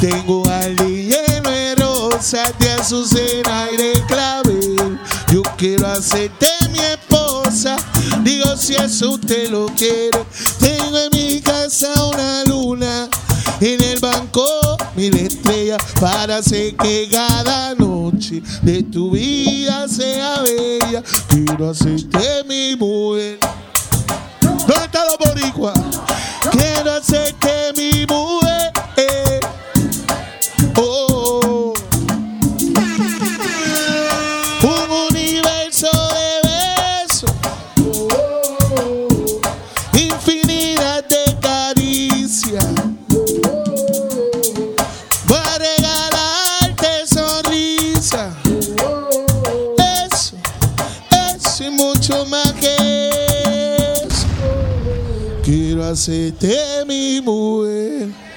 Tengo al lleno de rosas, de azucena y de clavel. Yo quiero hacerte mi esposa. Digo si eso usted lo quiere. Tengo en mi casa una luna. En el banco mil estrellas para hacer que cada noche de tu vida sea bella. Quiero hacerte mi mujer. ¿Dónde está la boricua? Quiero hacerte mi mujer. y mucho más que eso. Quiero hacerte mi mujer.